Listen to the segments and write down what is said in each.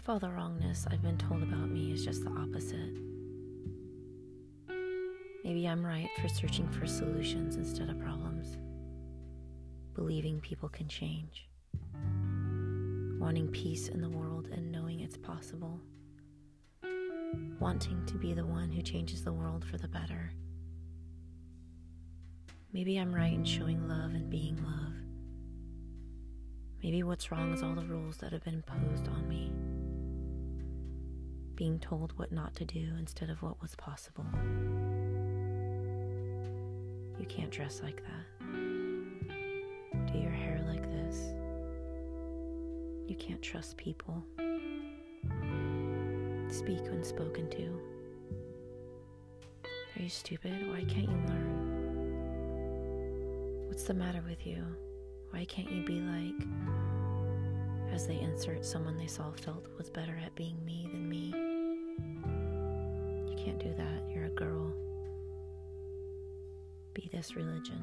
if all the wrongness I've been told about me is just the opposite? Maybe I'm right for searching for solutions instead of problems, believing people can change, wanting peace in the world and knowing it's possible, wanting to be the one who changes the world for the better. Maybe I'm right in showing love and being love. Maybe what's wrong is all the rules that have been imposed on me. Being told what not to do instead of what was possible. You can't dress like that. Do your hair like this. You can't trust people. Speak when spoken to. Are you stupid? Why can't you learn? What's the matter with you? Why can't you be like, as they insert someone they saw felt was better at being me than me? You can't do that. You're a girl. Be this religion.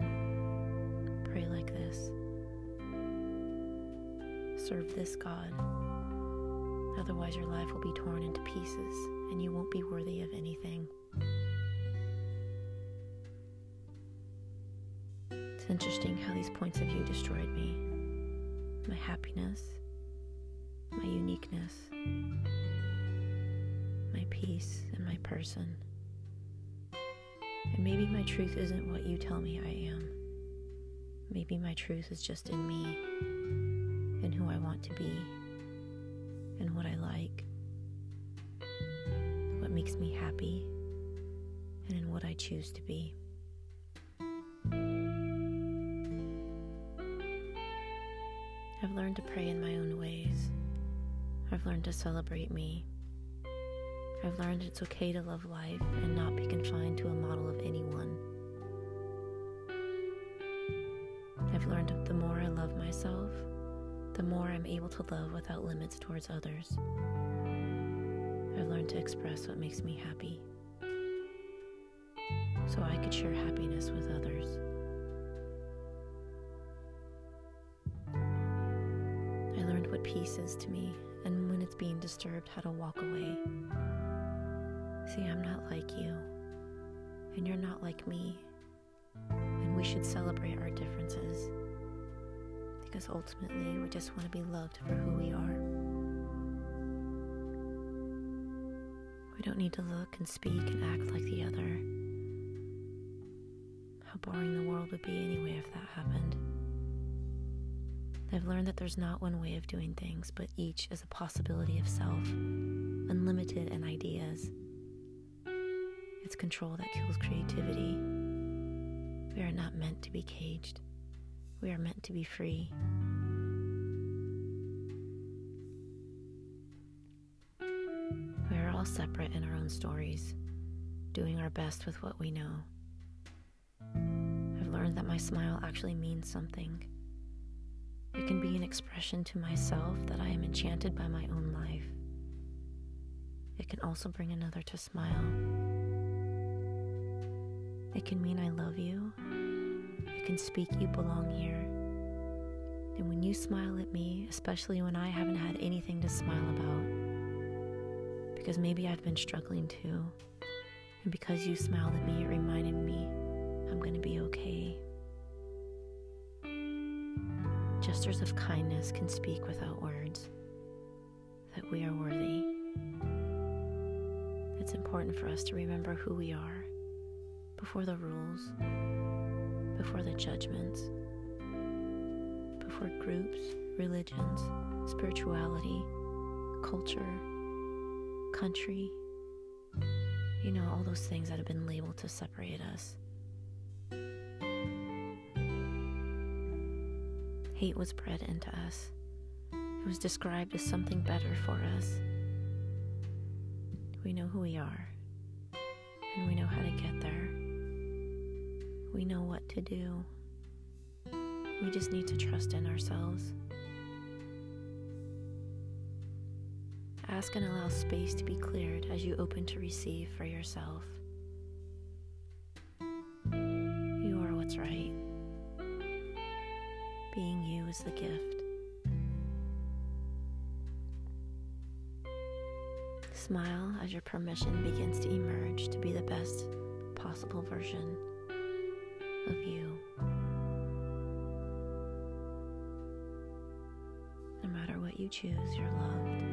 Pray like this. Serve this God. Otherwise, your life will be torn into pieces and you won't be worthy of anything. It's interesting how these points of view destroyed me. My happiness, my uniqueness, my peace, and my person. And maybe my truth isn't what you tell me I am. Maybe my truth is just in me, and who I want to be, and what I like, what makes me happy, and in what I choose to be. I've learned to pray in my own ways. I've learned to celebrate me. I've learned it's okay to love life and not be confined to a model of anyone. I've learned the more I love myself, the more I'm able to love without limits towards others. I've learned to express what makes me happy so I could share happiness with others. I learned what peace is to me, and when it's being disturbed, how to walk away. See, I'm not like you, and you're not like me, and we should celebrate our differences because ultimately we just want to be loved for who we are. We don't need to look and speak and act like the other. How boring the world would be anyway if that happened. I've learned that there's not one way of doing things, but each is a possibility of self, unlimited in ideas. It's control that kills creativity. We are not meant to be caged, we are meant to be free. We are all separate in our own stories, doing our best with what we know. I've learned that my smile actually means something it can be an expression to myself that I am enchanted by my own life. It can also bring another to smile. It can mean I love you. It can speak you belong here. And when you smile at me, especially when I haven't had anything to smile about, because maybe I've been struggling too, and because you smiled at me, it reminded me I'm going to be okay. Gestures of kindness can speak without words, that we are worthy. It's important for us to remember who we are before the rules, before the judgments, before groups, religions, spirituality, culture, country. You know, all those things that have been labeled to separate us. Hate was bred into us. It was described as something better for us. We know who we are, We know what to do. We just need to trust in ourselves. Ask and allow space to be cleared as you open to receive for yourself. You are what's right. Being you is the gift. Smile as your permission begins to emerge to be the best possible version of you. No matter what you choose, you're loved.